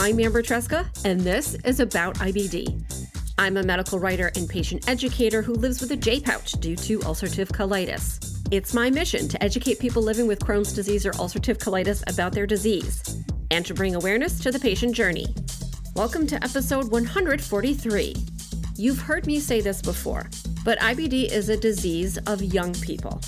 I'm Amber Tresca, and this is About IBD. I'm a medical writer and patient educator who lives with a J pouch due to ulcerative colitis. It's my mission to educate people living with Crohn's disease or ulcerative colitis about their disease and to bring awareness to the patient journey. Welcome to episode 143. You've heard me say this before, but IBD is a disease of young people.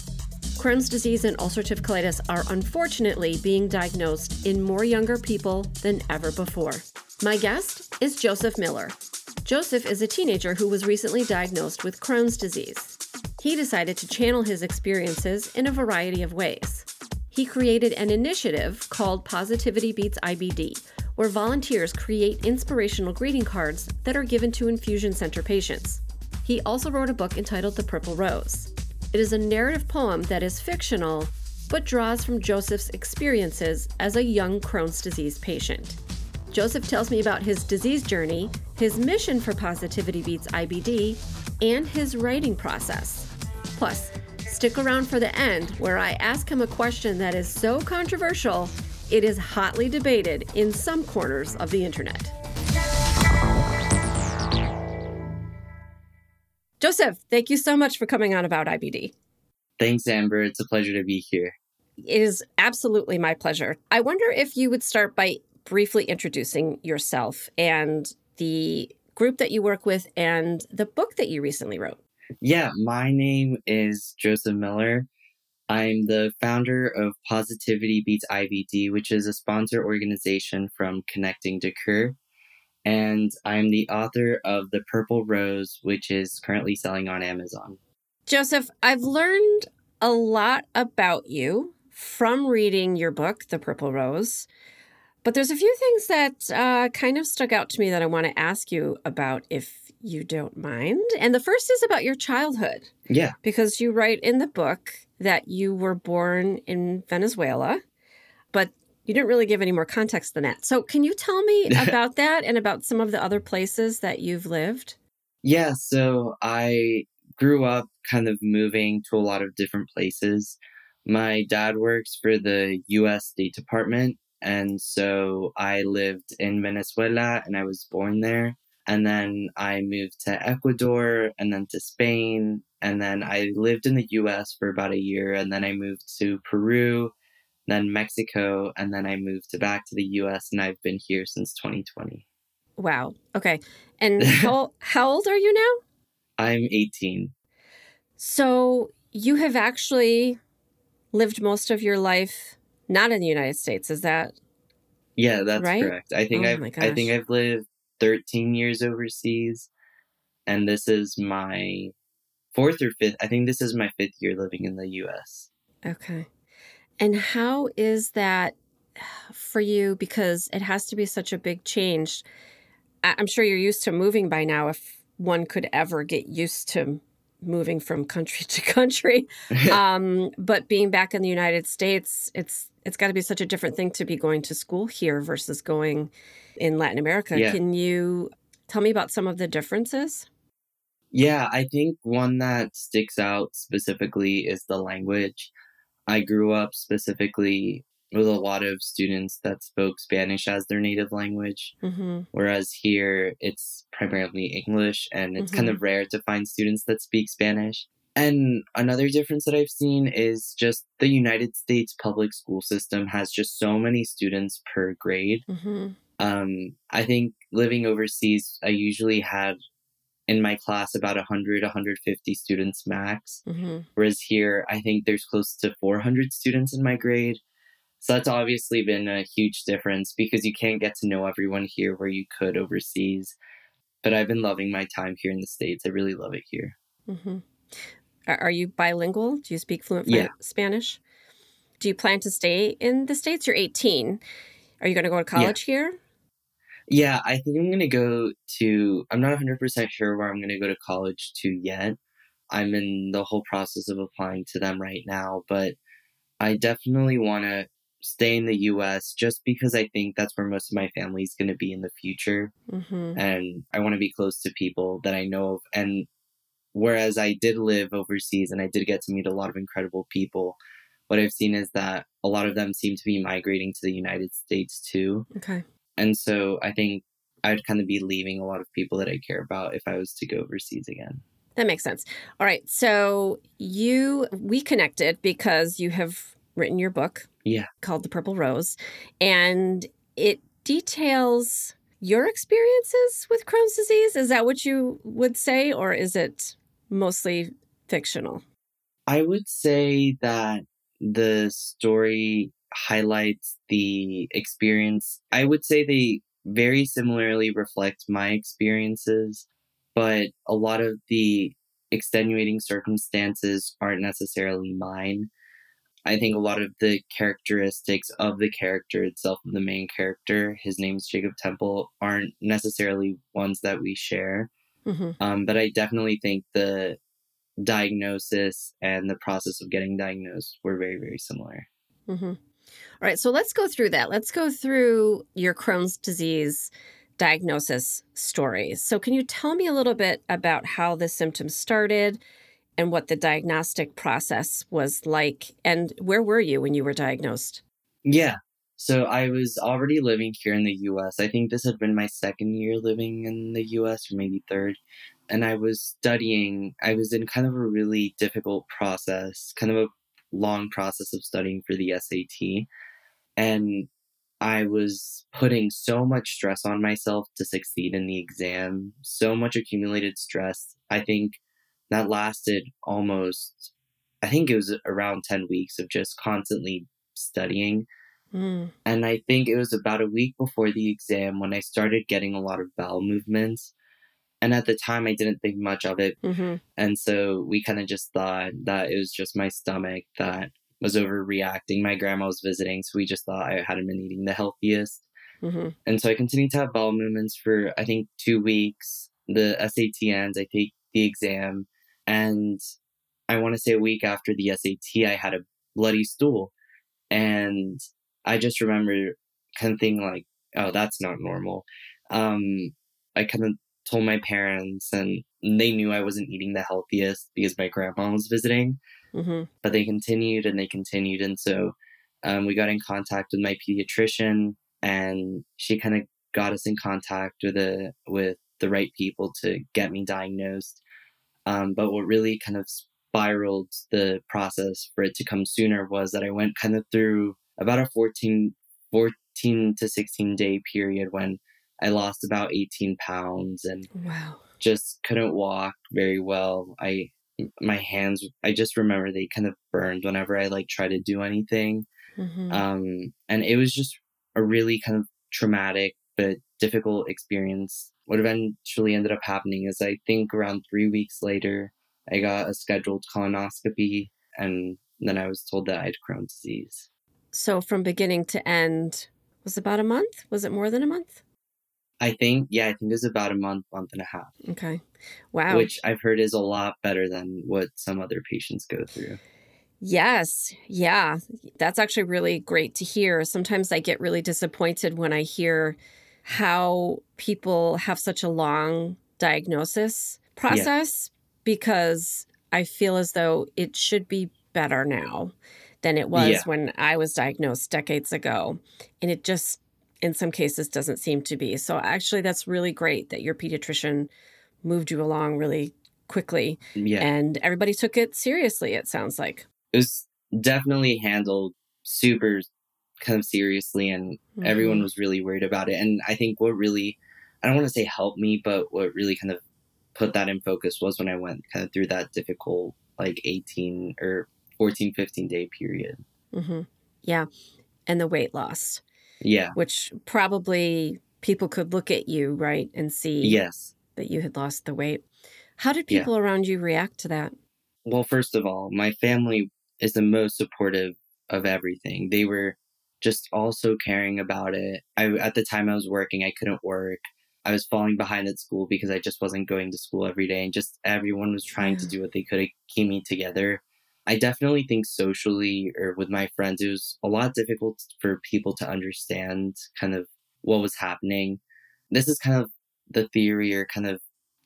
Crohn's disease and ulcerative colitis are unfortunately being diagnosed in more younger people than ever before. My guest is Josef Miller. Josef is a teenager who was recently diagnosed with Crohn's disease. He decided to channel his experiences in a variety of ways. He created an initiative called Positivity Beats IBD, where volunteers create inspirational greeting cards that are given to infusion center patients. He also wrote a book entitled The Purple Rose. It is a narrative poem that is fictional, but draws from Josef's experiences as a young Crohn's disease patient. Josef tells me about his disease journey, his mission for Positivity Beats IBD, and his writing process. Plus, stick around for the end where I ask him a question that is so controversial, it is hotly debated in some corners of the internet. Josef, thank you so much for coming on about IBD. Thanks, Amber. It's a pleasure to be here. It is absolutely my pleasure. I wonder if you would start by briefly introducing yourself and the group that you work with and the book that you recently wrote. Yeah, my name is Josef Miller. I'm the founder of Positivity Beats IBD, which is a sponsor organization from Connecting to Cure and I'm the author of The Purple Rose, which is currently selling on Amazon. Josef, I've learned a lot about you from reading your book, The Purple Rose. But there's a few things that uh, kind of stuck out to me that I want to ask you about if you don't mind. And the first is about your childhood. Yeah. Because you write in the book that you were born in Venezuela, but you didn't really give any more context than that. So, can you tell me about that and about some of the other places that you've lived? Yeah, so I grew up kind of moving to a lot of different places. My dad works for the US State Department, and so I lived in Venezuela and I was born there. And then I moved to Ecuador and then to Spain. And then I lived in the US for about a year. And then I moved to Peru then Mexico, and then I moved back to the US and I've been here since 2020. Wow. Okay. And how, how old are you now? I'm 18. So you have actually lived most of your life not in the United States, is that Yeah, that's right? correct. I think oh I've I think I've lived 13 years overseas and this is my fourth or fifth I think this is my fifth year living in the US. Okay. And how is that for you? Because it has to be such a big change. I'm sure you're used to moving by now, if one could ever get used to moving from country to country. um, but being back in the United States, it's it's got to be such a different thing to be going to school here versus going in Latin America. Yeah. Can you tell me about some of the differences? Yeah, I think one that sticks out specifically is the language. I grew up specifically with a lot of students that spoke Spanish as their native language, mm-hmm. whereas here it's primarily English, and it's mm-hmm. kind of rare to find students that speak Spanish. And another difference that I've seen is just the United States public school system has just so many students per grade. Mm-hmm. Um, I think living overseas, I usually had in my class about 100 150 students max. Mm-hmm. whereas here i think there's close to 400 students in my grade. So that's obviously been a huge difference because you can't get to know everyone here where you could overseas. But i've been loving my time here in the states. I really love it here. Mm-hmm. are you bilingual? Do you speak fluent yeah. spanish? Do you plan to stay in the states? You're 18 are you going to go to college yeah. here yeah, I think I'm going to go to, I'm not 100% sure where I'm going to go to college to yet. I'm in the whole process of applying to them right now, but I definitely want to stay in the US just because I think that's where most of my family is going to be in the future. Mm-hmm. And I want to be close to people that I know of. And whereas I did live overseas and I did get to meet a lot of incredible people, what I've seen is that a lot of them seem to be migrating to the United States too. Okay. And so I think I'd kind of be leaving a lot of people that I care about if I was to go overseas again. That makes sense. All right. So you, we connected because you have written your book. Yeah. Called The Purple Rose. And it details your experiences with Crohn's disease. Is that what you would say? Or is it mostly fictional? I would say that the story highlights the experience. I would say they very similarly reflect my experiences, but a lot of the extenuating circumstances aren't necessarily mine. I think a lot of the characteristics of the character itself, the main character, his name's Jacob Temple, aren't necessarily ones that we share. Mm-hmm. Um, but I definitely think the diagnosis and the process of getting diagnosed were very, very similar. Mm-hmm. All right, so let's go through that. Let's go through your Crohn's disease diagnosis story. So, can you tell me a little bit about how the symptoms started and what the diagnostic process was like? And where were you when you were diagnosed? Yeah. So, I was already living here in the US. I think this had been my second year living in the US, or maybe third. And I was studying, I was in kind of a really difficult process, kind of a long process of studying for the SAT. And I was putting so much stress on myself to succeed in the exam, so much accumulated stress. I think that lasted almost, I think it was around 10 weeks of just constantly studying. Mm. And I think it was about a week before the exam when I started getting a lot of bowel movements. And at the time, I didn't think much of it. Mm-hmm. And so we kind of just thought that it was just my stomach that was overreacting. My grandma was visiting, so we just thought I hadn't been eating the healthiest. Mm-hmm. And so I continued to have bowel movements for, I think, two weeks. The SAT ends, I take the exam, and I want to say a week after the SAT, I had a bloody stool. And I just remember kind of thinking, like, oh, that's not normal. Um, I kind of told my parents, and they knew I wasn't eating the healthiest because my grandma was visiting. Mm-hmm. But they continued and they continued. And so um, we got in contact with my pediatrician, and she kind of got us in contact with the with the right people to get me diagnosed. Um, but what really kind of spiraled the process for it to come sooner was that I went kind of through about a 14, 14 to 16 day period when I lost about 18 pounds and wow. just couldn't walk very well. I my hands I just remember they kind of burned whenever I like try to do anything. Mm-hmm. Um and it was just a really kind of traumatic but difficult experience. What eventually ended up happening is I think around 3 weeks later I got a scheduled colonoscopy and then I was told that I had Crohn's disease. So from beginning to end was about a month? Was it more than a month? I think, yeah, I think it was about a month, month and a half. Okay. Wow. Which I've heard is a lot better than what some other patients go through. Yes. Yeah. That's actually really great to hear. Sometimes I get really disappointed when I hear how people have such a long diagnosis process yeah. because I feel as though it should be better now than it was yeah. when I was diagnosed decades ago. And it just in some cases doesn't seem to be. So actually that's really great that your pediatrician moved you along really quickly. Yeah. And everybody took it seriously, it sounds like. It was definitely handled super kind of seriously and mm-hmm. everyone was really worried about it. And I think what really I don't want to say helped me, but what really kind of put that in focus was when I went kind of through that difficult like 18 or 14, 15 day period. Mm-hmm. Yeah. And the weight loss. Yeah. Which probably people could look at you, right, and see yes. that you had lost the weight. How did people yeah. around you react to that? Well, first of all, my family is the most supportive of everything. They were just also caring about it. I at the time I was working, I couldn't work. I was falling behind at school because I just wasn't going to school every day and just everyone was trying yeah. to do what they could to keep me together. I definitely think socially or with my friends, it was a lot difficult for people to understand kind of what was happening. This is kind of the theory or kind of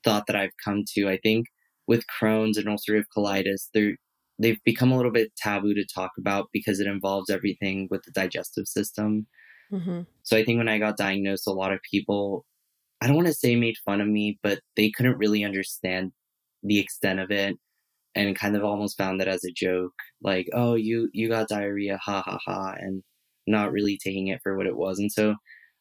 thought that I've come to. I think with Crohn's and ulcerative colitis, they're they've become a little bit taboo to talk about because it involves everything with the digestive system. Mm-hmm. So I think when I got diagnosed, a lot of people, I don't want to say made fun of me, but they couldn't really understand the extent of it and kind of almost found it as a joke like oh you you got diarrhea ha ha ha and not really taking it for what it was. And so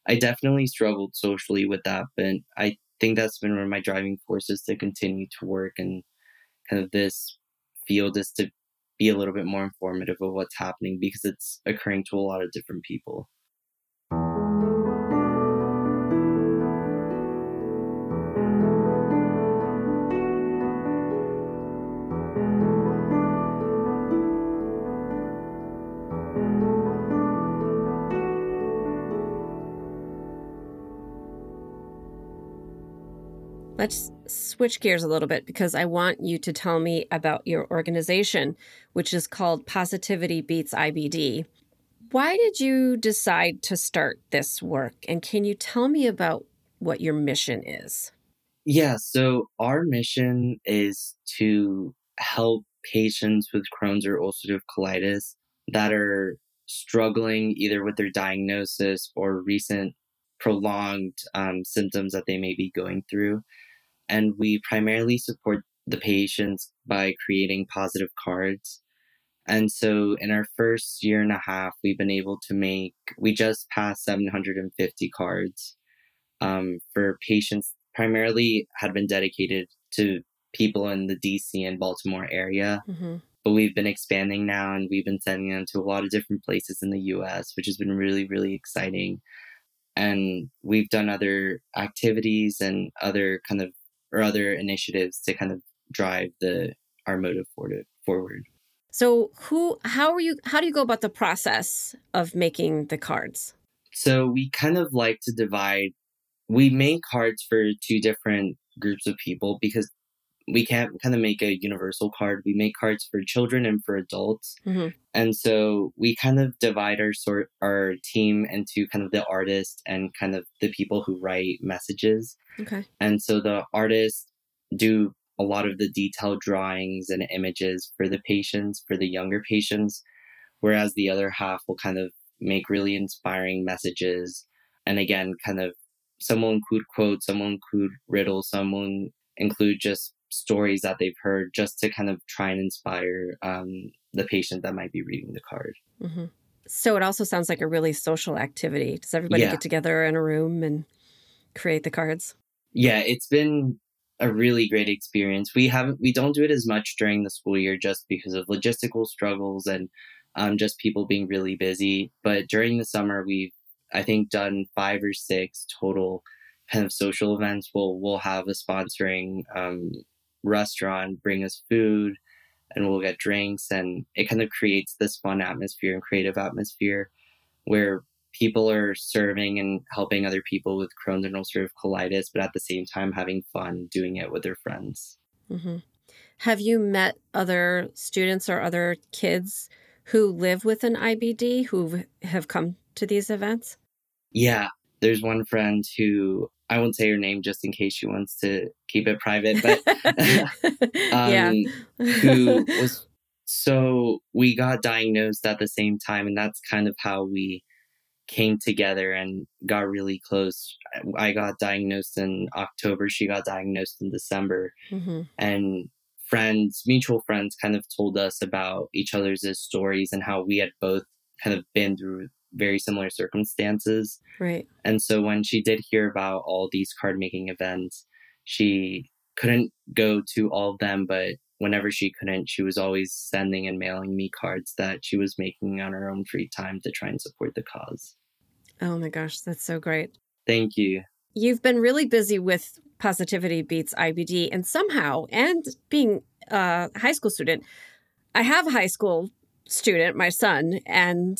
i definitely struggled socially with that but i think that's been one of my driving forces to continue to work and kind of this field is to be a little bit more informative of what's happening because it's occurring to a lot of different people Let's switch gears a little bit because I want you to tell me about your organization, which is called Positivity Beats IBD. Why did you decide to start this work? And can you tell me about what your mission is? Yeah, so our mission is to help patients with Crohn's or ulcerative colitis that are struggling either with their diagnosis or recent prolonged um, symptoms that they may be going through and we primarily support the patients by creating positive cards. And so in our first year and a half, we've been able to make, we just passed 750 cards um, for patients, primarily had been dedicated to people in the DC and Baltimore area. Mm-hmm. But we've been expanding now and we've been sending them to a lot of different places in the US, which has been really, really exciting. And we've done other activities and other kind of or other initiatives to kind of drive the our motive forward forward. So who how are you how do you go about the process of making the cards? So we kind of like to divide we make cards for two different groups of people because we can't kind of make a universal card. We make cards for children and for adults. Mm-hmm. And so we kind of divide our sort our team into kind of the artist and kind of the people who write messages. Okay. And so the artists do a lot of the detailed drawings and images for the patients, for the younger patients, whereas the other half will kind of make really inspiring messages. And again, kind of someone include quotes, some will include riddles, some will include just stories that they've heard just to kind of try and inspire um, the patient that might be reading the card. Mm-hmm. So it also sounds like a really social activity. Does everybody yeah. get together in a room and create the cards? Yeah, it's been a really great experience. We haven't we don't do it as much during the school year just because of logistical struggles and um, just people being really busy. But during the summer, we've I think done five or six total kind of social events. We'll we'll have a sponsoring um, restaurant bring us food and we'll get drinks and it kind of creates this fun atmosphere and creative atmosphere where people are serving and helping other people with Crohn's and ulcerative colitis, but at the same time having fun doing it with their friends. Mm-hmm. Have you met other students or other kids who live with an IBD who have come to these events? Yeah, there's one friend who I won't say her name just in case she wants to keep it private, but um, who was so we got diagnosed at the same time, and that's kind of how we came together and got really close. I got diagnosed in October, she got diagnosed in December, mm-hmm. and friends, mutual friends, kind of told us about each other's stories and how we had both kind of been through very similar circumstances. Right. And so when she did hear about all these card making events, she couldn't go to all of them, but whenever she couldn't, she was always sending and mailing me cards that she was making on her own free time to try and support the cause. Oh my gosh, that's so great. Thank you. You've been really busy with Positivity Beats IBD, and somehow, and being a high school student, I have a high school student, my son, and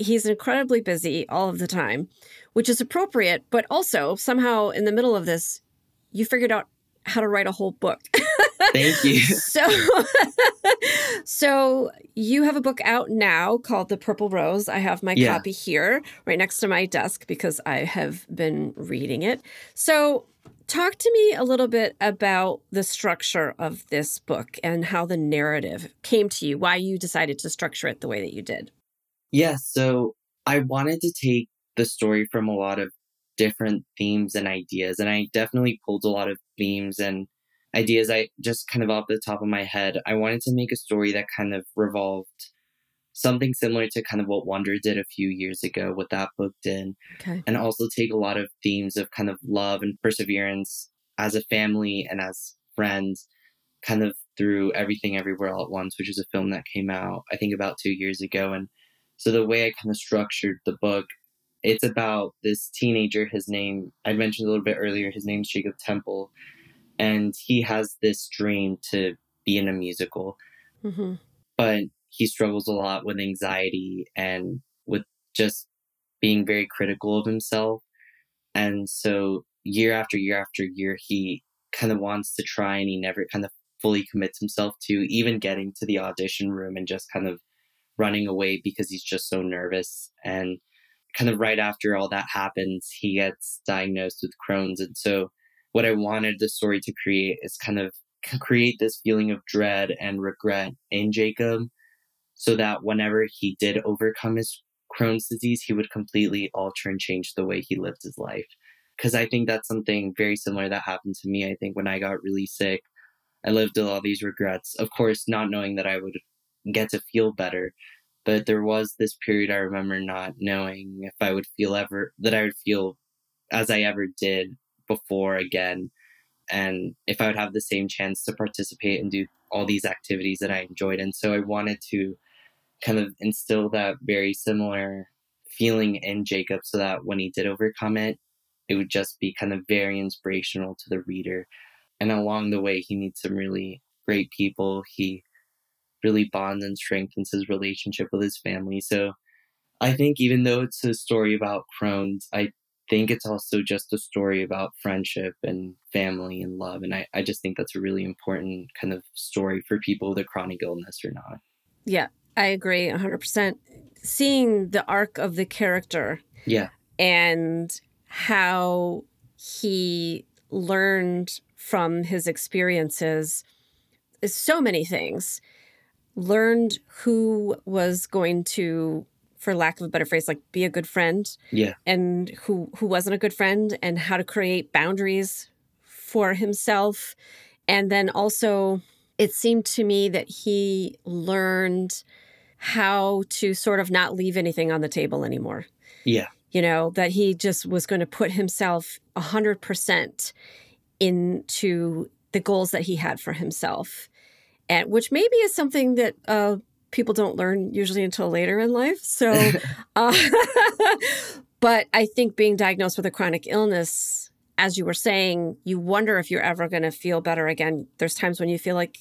he's incredibly busy all of the time, which is appropriate, but also somehow in the middle of this, you figured out how to write a whole book. Thank you. so so you have a book out now called The Purple Rose. I have my yeah. copy here right next to my desk because I have been reading it. So talk to me a little bit about the structure of this book and how the narrative came to you, why you decided to structure it the way that you did. Yeah, so I wanted to take the story from a lot of different themes and ideas. And I definitely pulled a lot of themes and ideas. I just kind of off the top of my head, I wanted to make a story that kind of revolved something similar to kind of what Wonder did a few years ago, what that book did. Okay. And also take a lot of themes of kind of love and perseverance as a family and as friends, kind of through everything everywhere all at once, which is a film that came out, I think, about two years ago. And so the way I kind of structured the book, it's about this teenager. His name, I mentioned a little bit earlier, his name's Jacob Temple. And he has this dream to be in a musical. Mm-hmm. But he struggles a lot with anxiety and with just being very critical of himself. And so year after year after year, he kind of wants to try and he never kind of fully commits himself to even getting to the audition room and just kind of running away because he's just so nervous. And kind of right after all that happens, he gets diagnosed with Crohn's. And so, what I wanted the story to create is kind of create this feeling of dread and regret in Jacob so that whenever he did overcome his Crohn's disease, he would completely alter and change the way he lived his life. Because I think that's something very similar that happened to me. I think when I got really sick, I lived all these regrets. Of course, not knowing that I would get to feel better. But there was this period I remember not knowing if I would feel ever, that I would feel as I ever did before again. And if I would have the same chance to participate and do all these activities that I enjoyed. And so I wanted to kind of instill that very similar feeling in Jacob so that when he did overcome it, it would just be kind of very inspirational to the reader. And along the way, he meets some really great people. He really bonds and strengthens his relationship with his family. So I think even though it's a story about Crohn's, I think it's also just a story about friendship and family and love. And I, I just think that's a really important kind of story for people with a chronic illness or not. Yeah, I agree 100%. Seeing the arc of the character. Yeah. And how he learned from his experiences is so many things. Learned who was going to, for lack of a better phrase, like be a good friend. Yeah. And who who wasn't a good friend and how to create boundaries for himself. And then also it seemed to me that he learned how to sort of not leave anything on the table anymore. Yeah. You know, that he just was going to put himself 100% into the goals that he had for himself. And which maybe is something that uh, people don't learn usually until later in life. So, uh, but I think being diagnosed with a chronic illness, as you were saying, you wonder if you're ever going to feel better again. There's times when you feel like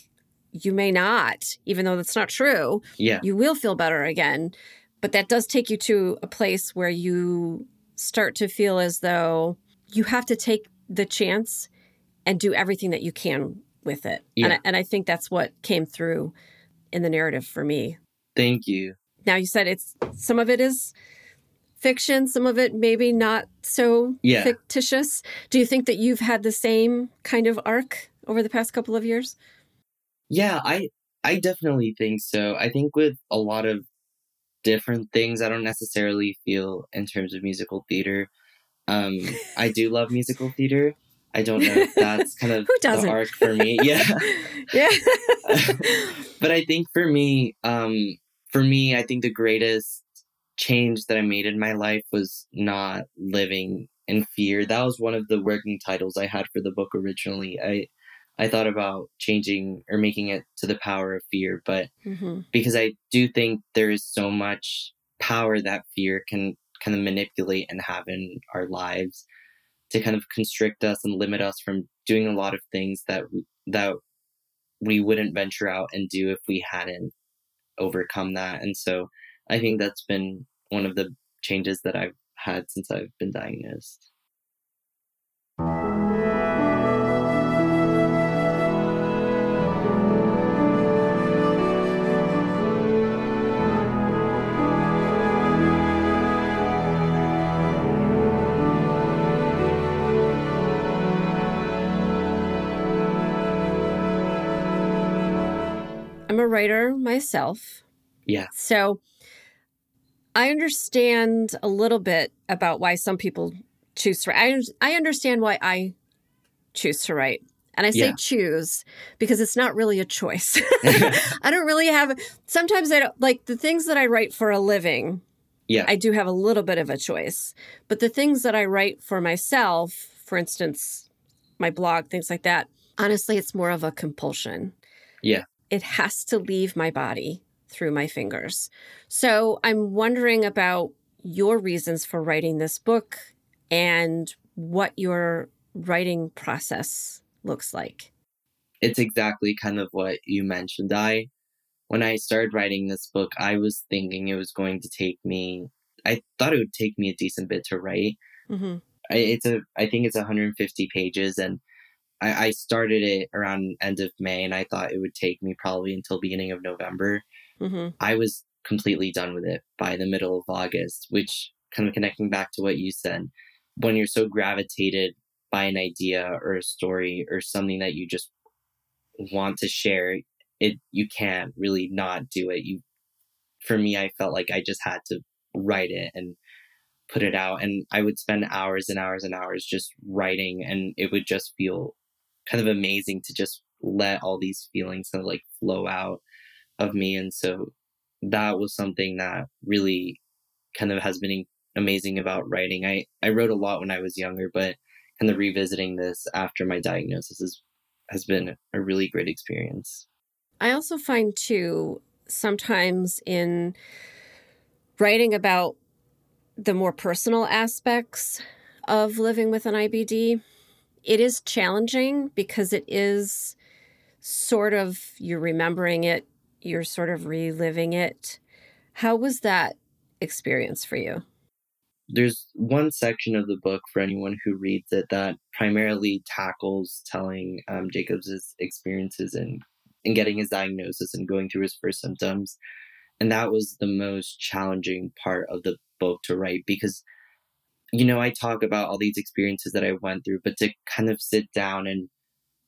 you may not, even though that's not true. Yeah. You will feel better again. But that does take you to a place where you start to feel as though you have to take the chance and do everything that you can with it. Yeah. And, I, and I think that's what came through in the narrative for me. Thank you. Now you said it's some of it is fiction, some of it maybe not so Yeah. fictitious. Do you think that you've had the same kind of arc over the past couple of years? Yeah, I I definitely think so. I think with a lot of different things, I don't necessarily feel in terms of musical theater. Um, I do love musical theater. I don't know if that's kind of Who the doesn't? arc for me. Yeah. yeah. but I think for me, um, for me, I think the greatest change that I made in my life was not living in fear. That was one of the working titles I had for the book originally. I I thought about changing or making it to the power of fear, but hmm because I do think there is so much power that fear can kind of manipulate and have in our lives to kind of constrict us and limit us from doing a lot of things that that we wouldn't venture out and do if we hadn't overcome that. And so I think that's been one of the changes that I've had since I've been diagnosed. I'm a writer myself. Yeah. So I understand a little bit about why some people choose to write. I, I understand why I choose to write. And I say Yeah. choose because it's not really a choice. I don't really have, sometimes I don't, like the things that I write for a living, Yeah. I do have a little bit of a choice. But the things that I write for myself, for instance, my blog, things like that, honestly, it's more of a compulsion. Yeah. It has to leave my body through my fingers. So I'm wondering about your reasons for writing this book and what your writing process looks like. it's exactly kind of what you mentioned. I, when I started writing this book, I was thinking it was going to take me, I thought it would take me a decent bit to write. Mm-hmm. I, it's a, I think it's 150 pages and I, I started it around end of May and I thought it would take me probably until beginning of November. Mm-hmm. I was completely done with it by the middle of August, which kind of connecting back to what you said, when you're so gravitated by an idea or a story or something that you just want to share, it you can't really not do it. You for me I felt like I just had to write it and put it out and I would spend hours and hours and hours just writing and it would just feel kind of amazing to just let all these feelings kind of like flow out of me and so that was something that really kind of has been amazing about writing. I, I wrote a lot when I was younger, but kind of revisiting this after my diagnosis is, has been a really great experience. I also find too sometimes in writing about the more personal aspects of living with an IBD, it is challenging because it is sort of you're remembering it, you're sort of reliving it. How was that experience for you? There's one section of the book for anyone who reads it that primarily tackles telling um, Jacob's experiences and in getting his diagnosis and going through his first symptoms. And that was the most challenging part of the book to write because, you know, I talk about all these experiences that I went through, but to kind of sit down and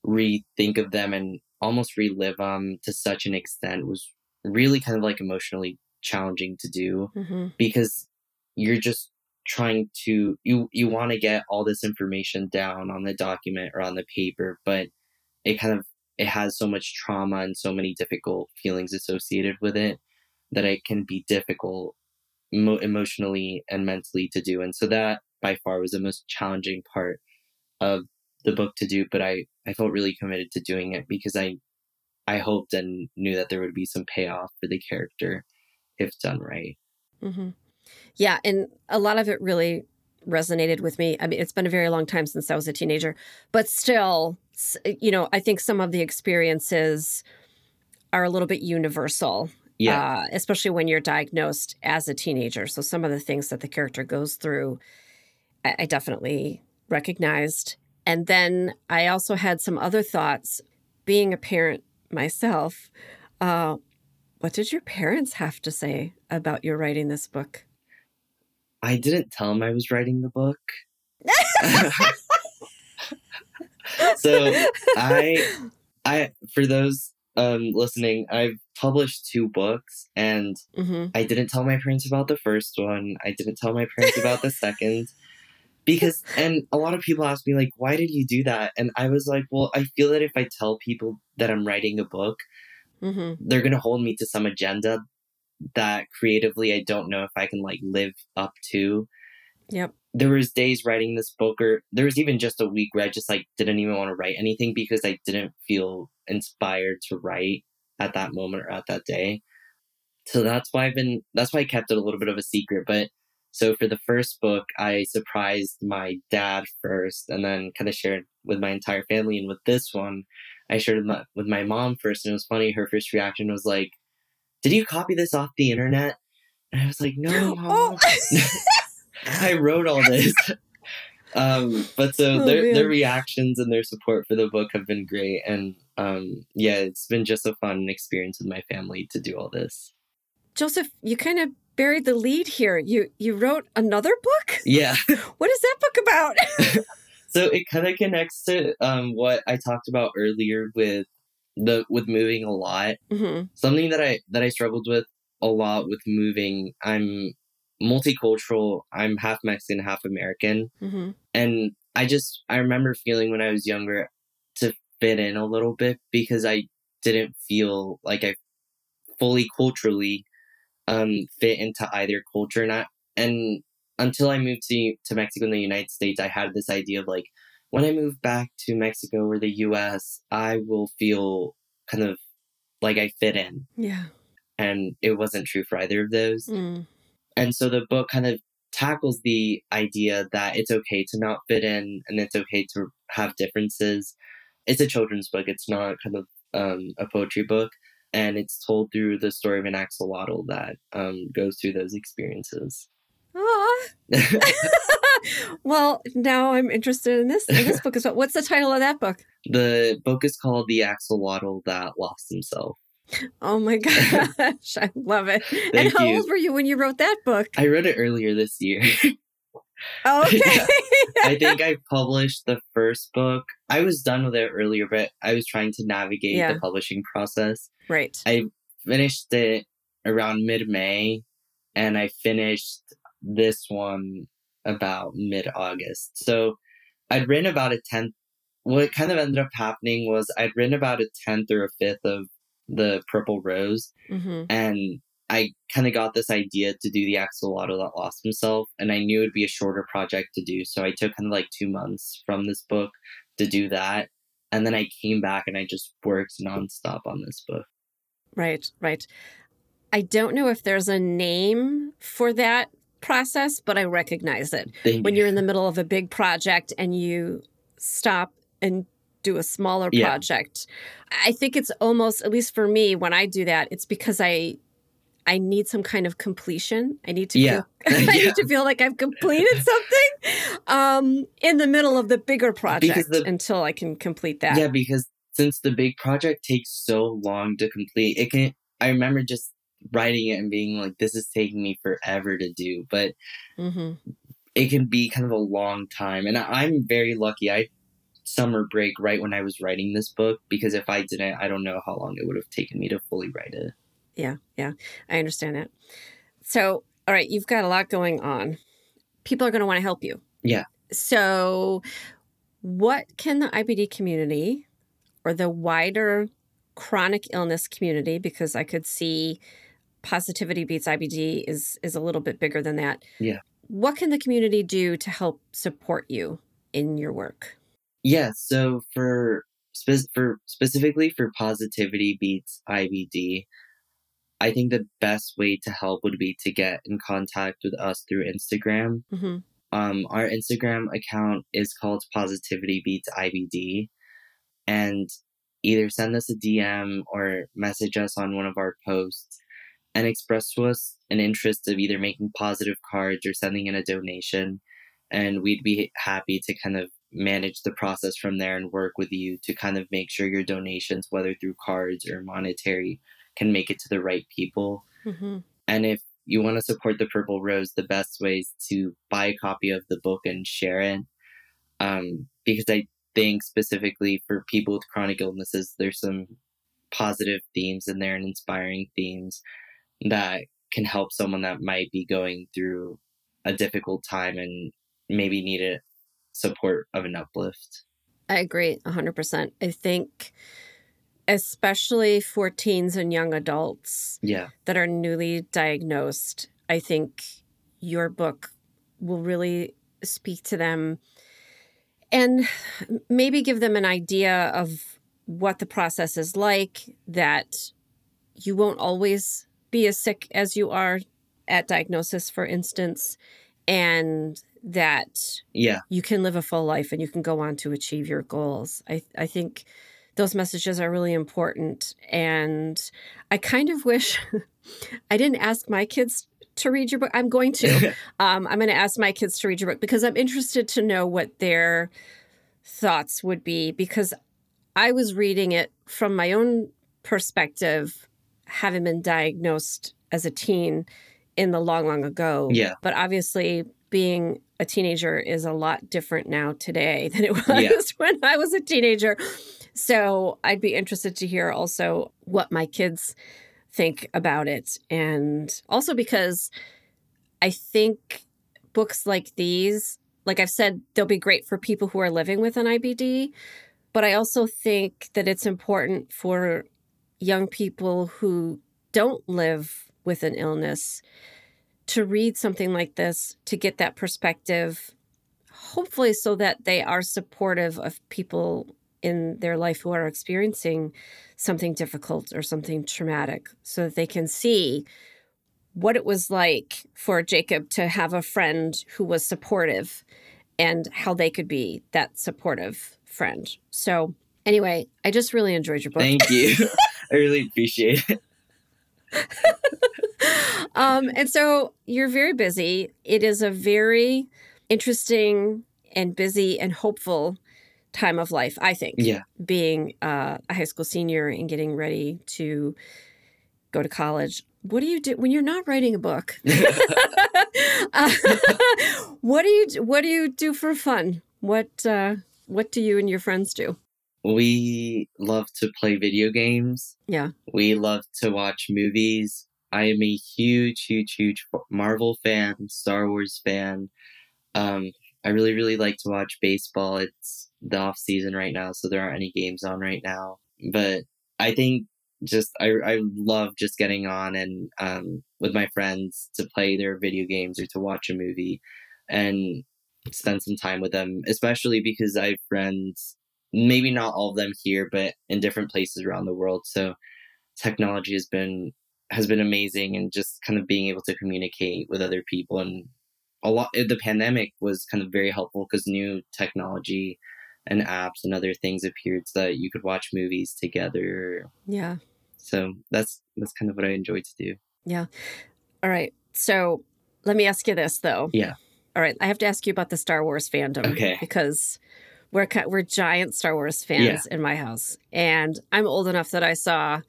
rethink of them and almost relive them to such an extent was really kind of like emotionally challenging to do Mm-hmm. because you're just trying to you you want to get all this information down on the document or on the paper but it kind of it has so much trauma and so many difficult feelings associated with it that it can be difficult mo- emotionally and mentally to do and so that by far was the most challenging part of the book to do but i i felt really committed to doing it because i i hoped and knew that there would be some payoff for the character if done right Mm-hmm. Yeah, and a lot of it really resonated with me. I mean, it's been a very long time since I was a teenager, but still, you know, I think some of the experiences are a little bit universal. Yeah uh, especially when you're diagnosed as a teenager. So some of the things that the character goes through, I, I definitely recognized. And then I also had some other thoughts. Being a parent myself, uh, what did your parents have to say about your writing this book? I didn't tell him I was writing the book. so I I for those um listening, I've published two books and hmm I didn't tell my parents about the first one. I didn't tell my parents about the second. Because and a lot of people ask me like why did you do that? And I was like, well, I feel that if I tell people that I'm writing a book, hmm they're going to hold me to some agenda that creatively I don't know if I can like live up to. Yep. There was days writing this book or there was even just a week where i just like didn't even want to write anything because i didn't feel inspired to write at that moment or at that day. So that's why i've been that's why i kept it a little bit of a secret but so for the first book i surprised my dad first and then kind of shared with my entire family and with this one i shared with my, with my mom first and it was funny her first reaction was like did you copy this off the internet? And i was like no oh. mom. I wrote all this. um, but so Oh, their man. their reactions and their support for the book have been great, and um, yeah, it's been just a fun experience with my family to do all this. Josef, you kind of buried the lead here. You you wrote another book? Yeah, What is that book about? so it kind of connects to um, what I talked about earlier with the with moving a lot. hmm Something that I that I struggled with a lot with moving. I'm multicultural. I'm half Mexican, half American. Mm-hmm. And I just, I remember feeling when I was younger to fit in a little bit because I didn't feel like I fully culturally um, fit into either culture. And, I, and until I moved to, to Mexico and the United States, I had this idea of like, when I move back to Mexico or the US, I will feel kind of like I fit in. Yeah. And it wasn't true for either of those. Mm. And so the book kind of tackles the idea that it's okay to not fit in and it's okay to have differences. It's a children's book, it's not kind of um, a poetry book. And it's told through the story of an axolotl that um, goes through those experiences. Well, now I'm interested in this in this book as well. What's the title of that book? the book is called The Axolotl That Lost Himself. Oh my gosh, I love it. and how you. old were you when you wrote that book? I wrote it earlier this year. Oh, okay. I think I published the first book. I was done with it earlier, but I was trying to navigate Yeah. the publishing process. right. I finished it around mid May, and I finished this one about mid August. So I'd written about a tenth. What kind of ended up happening was I'd written about a tenth or a fifth of the Purple Rose, hmm and I kind of got this idea to do the axolotl that lost himself, and I knew it'd be a shorter project to do. So I took kind of like two months from this book to do that. And then I came back and I just worked nonstop on this book. Right, right. I don't know if there's a name for that process, but I recognize it. Thank When you. you're in the middle of a big project and you stop and do a smaller Yeah. project. I think it's almost at least for me when I do that, it's because I I need some kind of completion. I need to Yeah. feel, I Yeah. need to feel like I've completed something um in the middle of the bigger project the- until I can complete that. Yeah, because since the big project takes so long to complete, it can. I remember just writing it and being like, "This is taking me forever to do," but mm-hmm. it can be kind of a long time. And I- I'm very lucky. I summer break right when I was writing this book because if I didn't, I don't know how long it would have taken me to fully write it. Yeah, yeah, I understand that. So, all right, you've got a lot going on. People are going to want to help you. Yeah. So, what can the IBD community or the wider chronic illness community, because I could see positivity beats IBD is is a little bit bigger than that. Yeah. What can the community do to help support you in your work? Yeah, so for spe- for specifically for positivity beats IBD, I think the best way to help would be to get in contact with us through Instagram. hmm Um, our Instagram account is called Positivity Beats IBD, and either send us a DM or message us on one of our posts and express to us an interest of either making positive cards or sending in a donation. And we'd be happy to kind of manage the process from there and work with you to kind of make sure your donations, whether through cards or monetary, can make it to the right people. hmm And if you want to support the Purple Rose, the best way is to buy a copy of the book and share it. Um, because I think specifically for people with chronic illnesses, there's some positive themes in there and inspiring themes that can help someone that might be going through a difficult time and maybe need a support of an uplift. I agree 100%. I think, especially for teens and young adults Yeah. that are newly diagnosed, I think your book will really speak to them and maybe give them an idea of what the process is like, that you won't always be as sick as you are at diagnosis, for instance, and that Yeah. you can live a full life and you can go on to achieve your goals. I, I think those messages are really important. And I kind of wish I didn't ask my kids to read your book. I'm going to. Um, I'm going to ask my kids to read your book because I'm interested to know what their thoughts would be because I was reading it from my own perspective, having been diagnosed as a teen in the long, long ago. Yeah. But obviously, being a teenager is a lot different now today than it was Yeah. when I was a teenager. So I'd be interested to hear also what my kids think about it. And also because I think books like these, like I've said, they'll be great for people who are living with an IBD. But I also think that it's important for young people who don't live with an illness to read something like this to get that perspective, hopefully, so that they are supportive of people in their life who are experiencing something difficult or something traumatic, so that they can see what it was like for Jacob to have a friend who was supportive and how they could be that supportive friend. So, anyway, I just really enjoyed your book. Thank you. I really appreciate it. um, and so you're very busy. It is a very interesting and busy and hopeful time of life, I think. Yeah. Being uh, a high school senior and getting ready to go to college. What do you do when you're not writing a book? uh, what do you What do you do for fun? What uh, What do you and your friends do? We love to play video games. Yeah. We love to watch movies. I am a huge, huge, huge Marvel fan, Star Wars fan. Um, I really, really like to watch baseball. It's the off season right now, so there aren't any games on right now. But I think just I I love just getting on and um, with my friends to play their video games or to watch a movie and spend some time with them, especially because I have friends maybe not all of them here, but in different places around the world. So technology has been has been amazing and just kind of being able to communicate with other people. And a lot the pandemic was kind of very helpful because new technology and apps and other things appeared so that you could watch movies together. Yeah. So that's that's kind of what i enjoy to do. Yeah. All right so let me ask you this though. Yeah. All right i have to ask you about the star wars fandom okay. because we're we're giant Star Wars fans yeah. in my house, and I'm old enough that I saw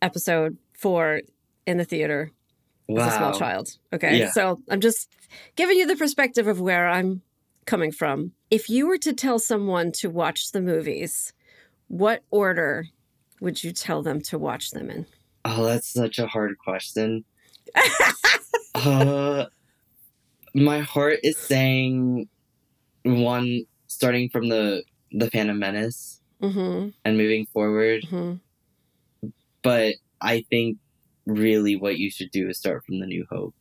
Episode Four in the theater wow. as a small child. Okay, yeah. so I'm just giving you the perspective of where I'm coming from. If you were to tell someone to watch the movies, what order would you tell them to watch them in? Oh, that's such a hard question. uh, my heart is saying one starting from the the Phantom Menace mm-hmm. and moving forward. Mm-hmm. But I think really what you should do is start from the New Hope.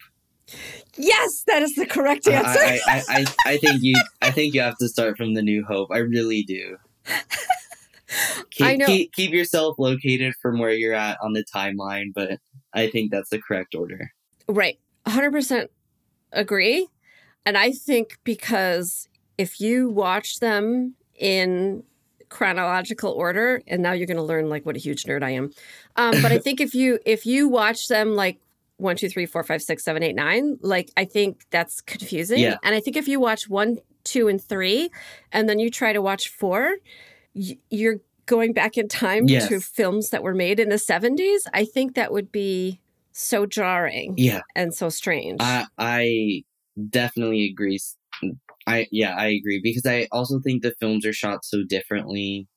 Yes, that is the correct answer. I, I, I, I, think you I think you have to start from the New Hope. I really do. Keep, I know. Keep, keep yourself located from where you're at on the timeline, but I think that's the correct order. Right. 100% agree. And I think because if you watch them in chronological order and now you're going to learn like what a huge nerd i am. Um, but i think if you if you watch them like one two three four five six seven eight nine like i think that's confusing. Yeah. and i think if you watch one two and three and then you try to watch four y- you're going back in time yes. to films that were made in the 70s i think that would be so jarring yeah. and so strange. I i definitely agree I yeah, I agree because I also think the films are shot so differently,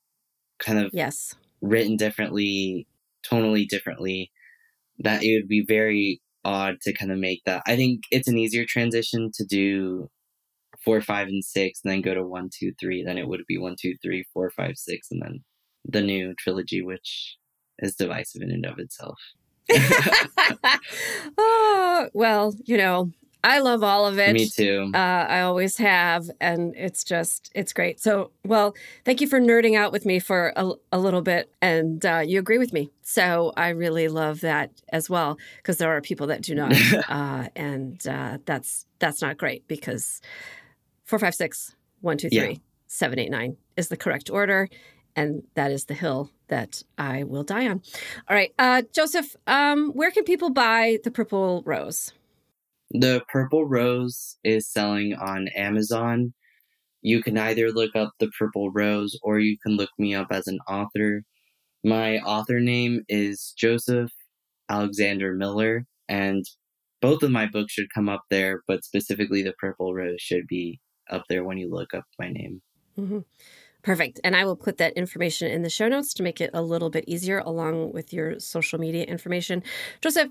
kind of yes, written differently, tonally differently, that it would be very odd to kind of make that. I think it's an easier transition to do four, five, and six, and then go to one, two, three. Then it would be one, two, three, four, five, six, and then the new trilogy, which is divisive in and of itself. oh, well, you know, I love all of it. Me too. Uh, I always have, and it's just it's great. So, well, thank you for nerding out with me for a, a little bit, and uh, you agree with me. So I really love that as well because there are people that do not, uh, and uh, that's that's not great because four, five, six, one, two, three, yeah. seven, eight, nine is the correct order, and that is the hill that I will die on. All right, uh, Josef, um, where can people buy the Purple Rose? The Purple Rose is selling on Amazon. You can either look up The Purple Rose or you can look me up as an author. My author name is Josef Alexander Miller, and both of my books should come up there, but specifically The Purple Rose should be up there when you look up my name. Mm-hmm. Perfect. And I will put that information in the show notes to make it a little bit easier along with your social media information. Josef,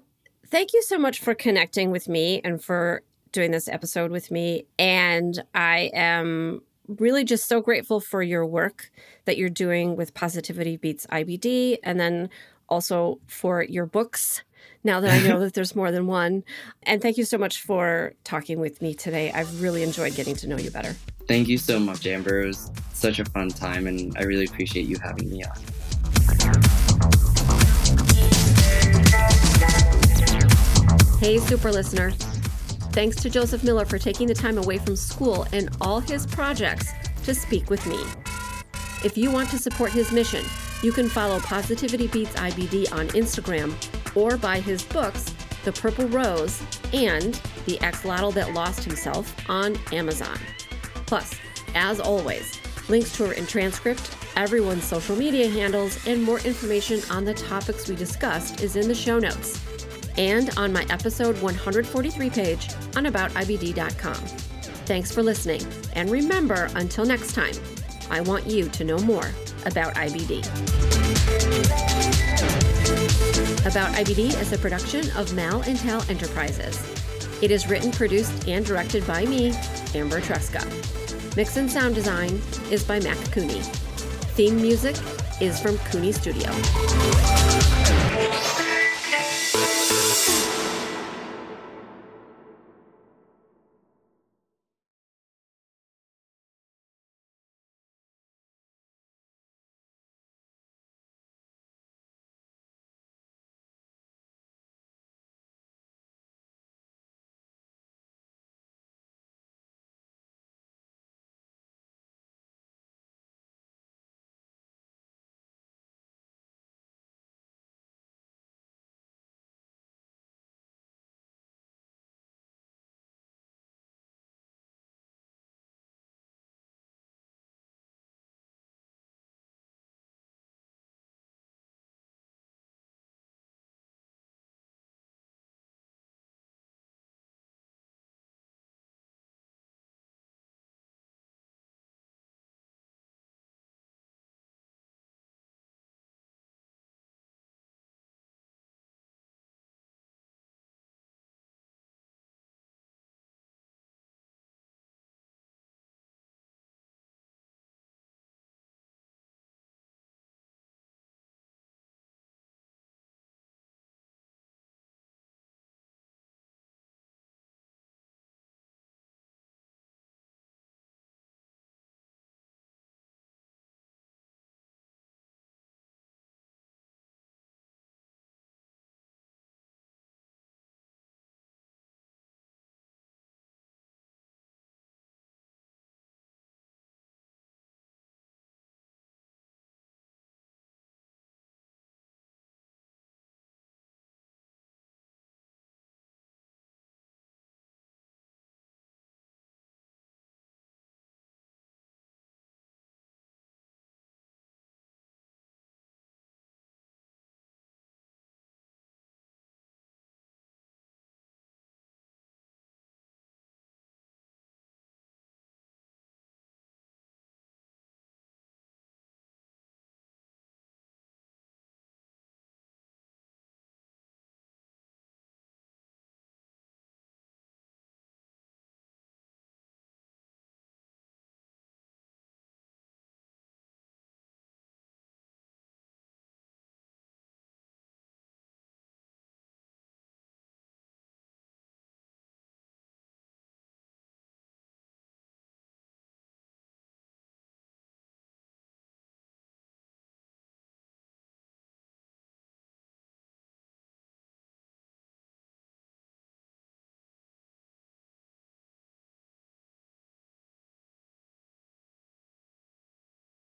thank you so much for connecting with me and for doing this episode with me. And I am really just so grateful for your work that you're doing with Positivity Beats IBD and then also for your books now that I know that there's more than one. And thank you so much for talking with me today. I've really enjoyed getting to know you better. Thank you so much, Amber. It was such a fun time, and I really appreciate you having me on. Hey, super listener. Thanks to Josef Miller for taking the time away from school and all his projects to speak with me. If you want to support his mission, you can follow Positivity Beats IBD on Instagram or buy his books, The Purple Rose and The Axolotl That Lost Himself on Amazon. Plus, as always, links to her in transcript, everyone's social media handles, and more information on the topics we discussed is in the show notes and on my episode 143 page on aboutibd.com. Thanks for listening, and remember, until next time, I want you to know more about IBD. About IBD is a production of Mal and Tal Enterprises. It is written, produced, and directed by me, Amber Tresca. Mix and sound design is by Mac Cooney. Theme music is from Cooney Studio.